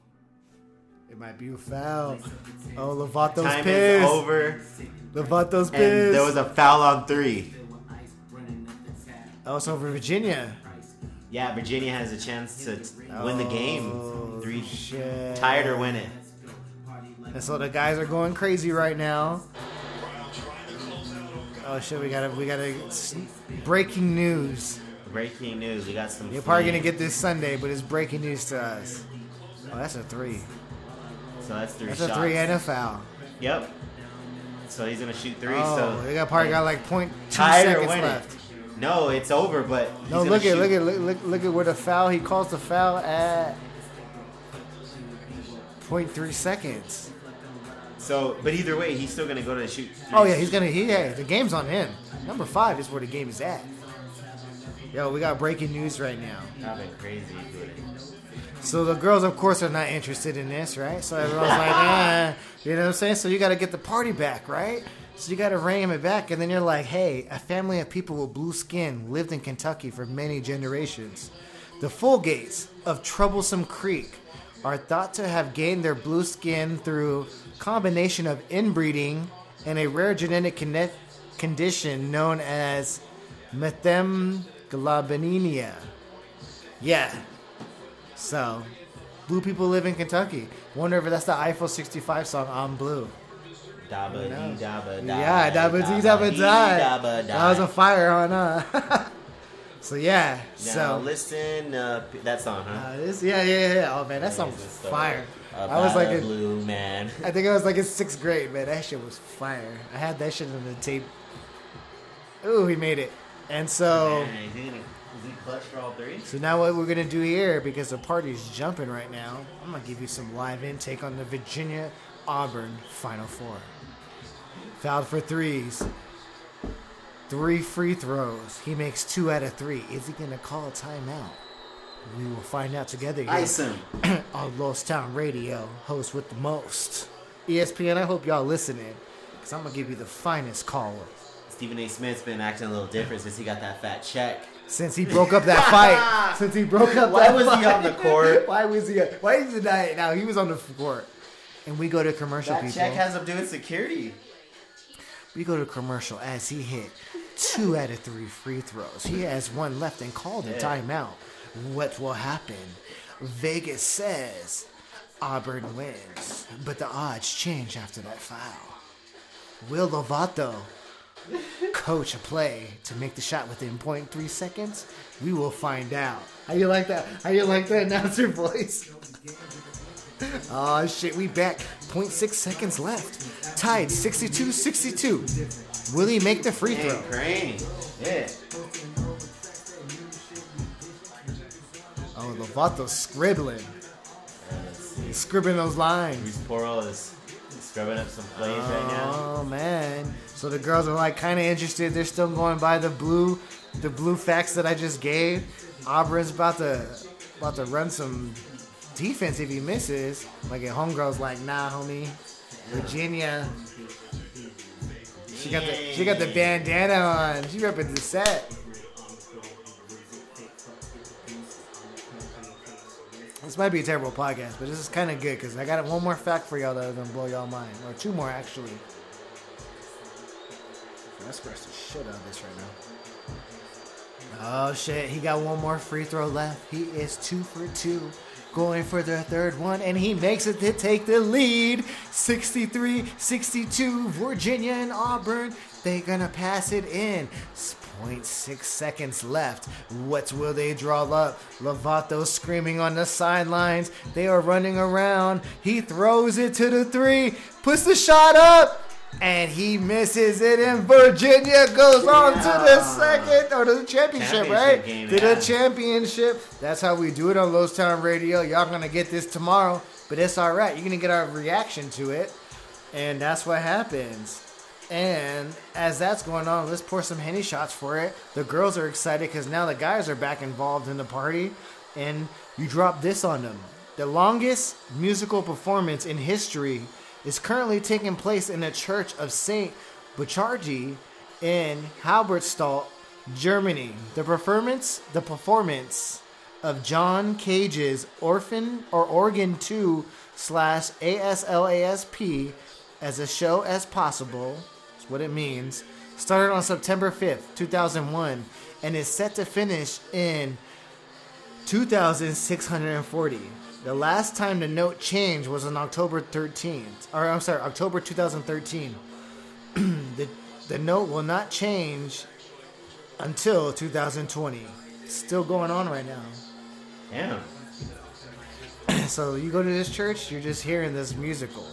it might be a foul. Oh, Lovato's Time pissed. is over, Lovato's and pissed. there was a foul on three. oh, it's over Virginia. Yeah, Virginia has a chance to t- win the game. Oh, Three, shit. tied or win it. And so the guys are going crazy right now. Oh shit, we gotta, we gotta, breaking news. Breaking news: We got some. You're probably gonna get this Sunday, but it's breaking news to us. Oh, that's a three. So that's three That's shots. a three and a foul. Yep. So he's gonna shoot three. Oh, so they got probably got like point two seconds win left. No, it's over. But No, look at look at look, look look at where the foul. He calls the foul at point three seconds. So, but either way, he's still gonna go to the shoot. Oh yeah, he's gonna. He yeah, the game's on him. Number five is where the game is at. Yo, we got breaking news right now. That'd crazy. So the girls, of course, are not interested in this, right? So everyone's like, ah, you know what I'm saying? So you got to get the party back, right? So you got to ram it back, and then you're like, hey, a family of people with blue skin lived in Kentucky for many generations. The Fugates of Troublesome Creek are thought to have gained their blue skin through combination of inbreeding and a rare genetic condition known as methemoglobinemia. Yeah, so, blue people live in Kentucky. Wonder if that's the Eiffel 65 song on Blue. Dabba dee dabba da. Yeah, dabba dee dabba die. That was a fire on uh So yeah, Now so listen, uh, that song, huh? uh, this, yeah, yeah, yeah. Oh man, that song was fire. I was like, a blue man. I think I was like in sixth grade, man. That shit was fire. I had that shit on the tape. Ooh, he made it. And so, Man, is he gonna- is he clutch for all three? so now what we're gonna do here, because the party's jumping right now, I'm gonna give you some live intake on the Virginia Auburn Final Four. Fouled for threes. Three free throws. He makes two out of three. Is he gonna call a timeout? We will find out together here Ice on Lost Town Radio, host with the most. ESPN, I hope y'all listening, because I'm going to give you the finest caller. Stephen A. Smith's been acting a little different since he got that fat check. Since he broke up that fight, since he broke up Why that was he fight. on the court? Why was he? Why is he not? Now he was on the court, and we go to commercial. That people. check has him doing security. we go to commercial as he hit two out of three free throws. He has one left and called a Yeah. timeout. What will happen? Vegas says Auburn wins, but the odds change after that foul. Will Lovato coach a play to make the shot within 0.3 seconds? We will find out. How you like that? How you like that announcer voice? Oh shit, we back. 0.6 seconds left. Tied 62-62. Will he make the free Hey, throw? Crane. Yeah. Oh, Lovato's scribbling. He's scribbling those lines. Luis Poro oh, is scrubbing up some plays right now. Oh man. So the girls are like kind of interested. They're still going by the blue, the blue facts that I just gave. Auburn's about to about to run some defense if he misses. Like at homegirls like, nah, homie. Virginia. She got the she got the bandana on. She repping the set. This might be a terrible podcast, but this is kind of good because I got one more fact for y'all that's gonna blow y'all mind, or two more actually. Let's scratch the shit out of this right now. Oh shit, he got one more free throw left. He is two for two, going for the third one, and he makes it to take the lead. 63-62, Virginia and Auburn. They're gonna pass it in. 0.6 seconds left. What will they draw up? Lovato screaming on the sidelines. They are running around. He throws it to the three, puts the shot up, and he misses it. And Virginia goes on to the second or the championship, Championship right? game, to yeah. the championship. That's how we do it on Lost Town Radio. Y'all gonna get this tomorrow, but it's all right. You're gonna get our reaction to it, and that's what happens. And as that's going on, let's pour some henny shots for it. The girls are excited because now the guys are back involved in the party, and you drop this on them. The longest musical performance in history is currently taking place in the Church of Saint Burchardi in Halberstadt, Germany. The performance, the performance of John Cage's Orphan or Organ 2 slash ASLASP as a show as possible. What it means. Started on September 5th, 2001, and is set to finish in 2,640. The last time the note changed was on October 13th, or I'm sorry, October 2013. the, the note will not change until 2020. Still going on right now. Damn. So you go to this church, you're just hearing this musical.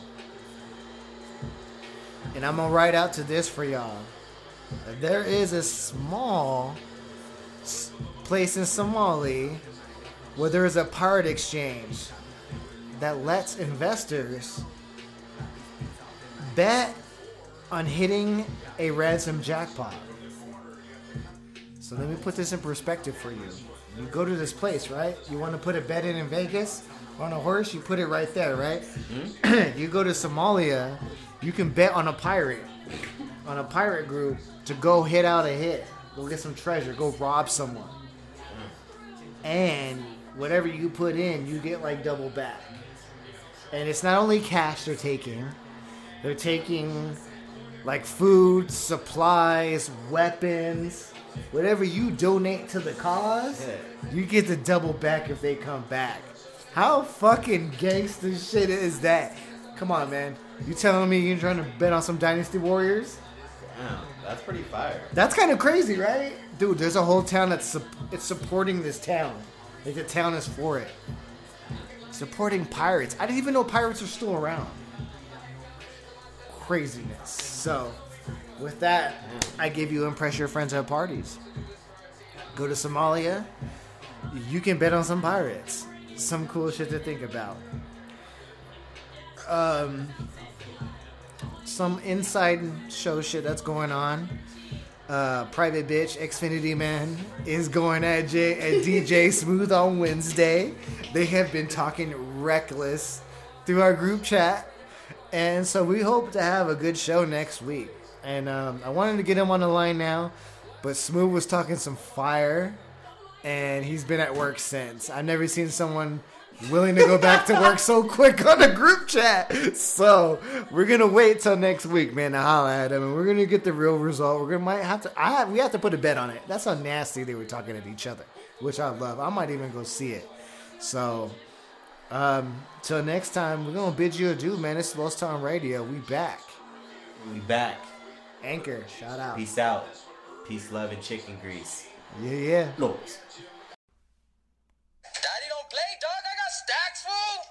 And I'm gonna write out to this for y'all. There is a small place in Somali where there is a pirate exchange that lets investors bet on hitting a ransom jackpot. So let me put this in perspective for you. You go to this place, right? You want to put a bet in in Vegas on a horse, you put it right there, right? Mm-hmm. you go to Somalia, you can bet on a pirate, on a pirate group to go hit out a hit, go get some treasure, go rob someone. And whatever you put in, you get like double back. And it's not only cash they're taking, they're taking like food, supplies, weapons, whatever you donate to the cause, you get the double back if they come back. How fucking gangster shit is that? Come on, man. You telling me you're trying to bet on some Dynasty Warriors? Damn. That's pretty fire. That's kind of crazy, right? Dude, there's a whole town that's sup- it's supporting this town. Like the town is for it. Supporting pirates. I didn't even know pirates are still around. Craziness. So, with that, I give you impress your friends at parties. Go to Somalia. You can bet on some pirates. Some cool shit to think about. Um, some inside show shit that's going on. uh, private bitch Xfinity man is going at J at DJ Smooth on Wednesday. They have been talking reckless through our group chat, and so we hope to have a good show next week. And um, I wanted to get him on the line now, but Smooth was talking some fire, and he's been at work since. I've never seen someone willing to go back to work so quick on a group chat. So we're gonna wait till next week, man, to holla at him, and we're gonna get the real result. We're gonna might have to. I have, we have to put a bet on it. That's how nasty they were talking at each other, which I love. I might even go see it. So. Um, till next time, we're gonna bid you adieu, man. It's Lost Town Radio. We back. We back. Anchor, shout out. Peace out. Peace, love, and chicken grease. Yeah, yeah. Lost food.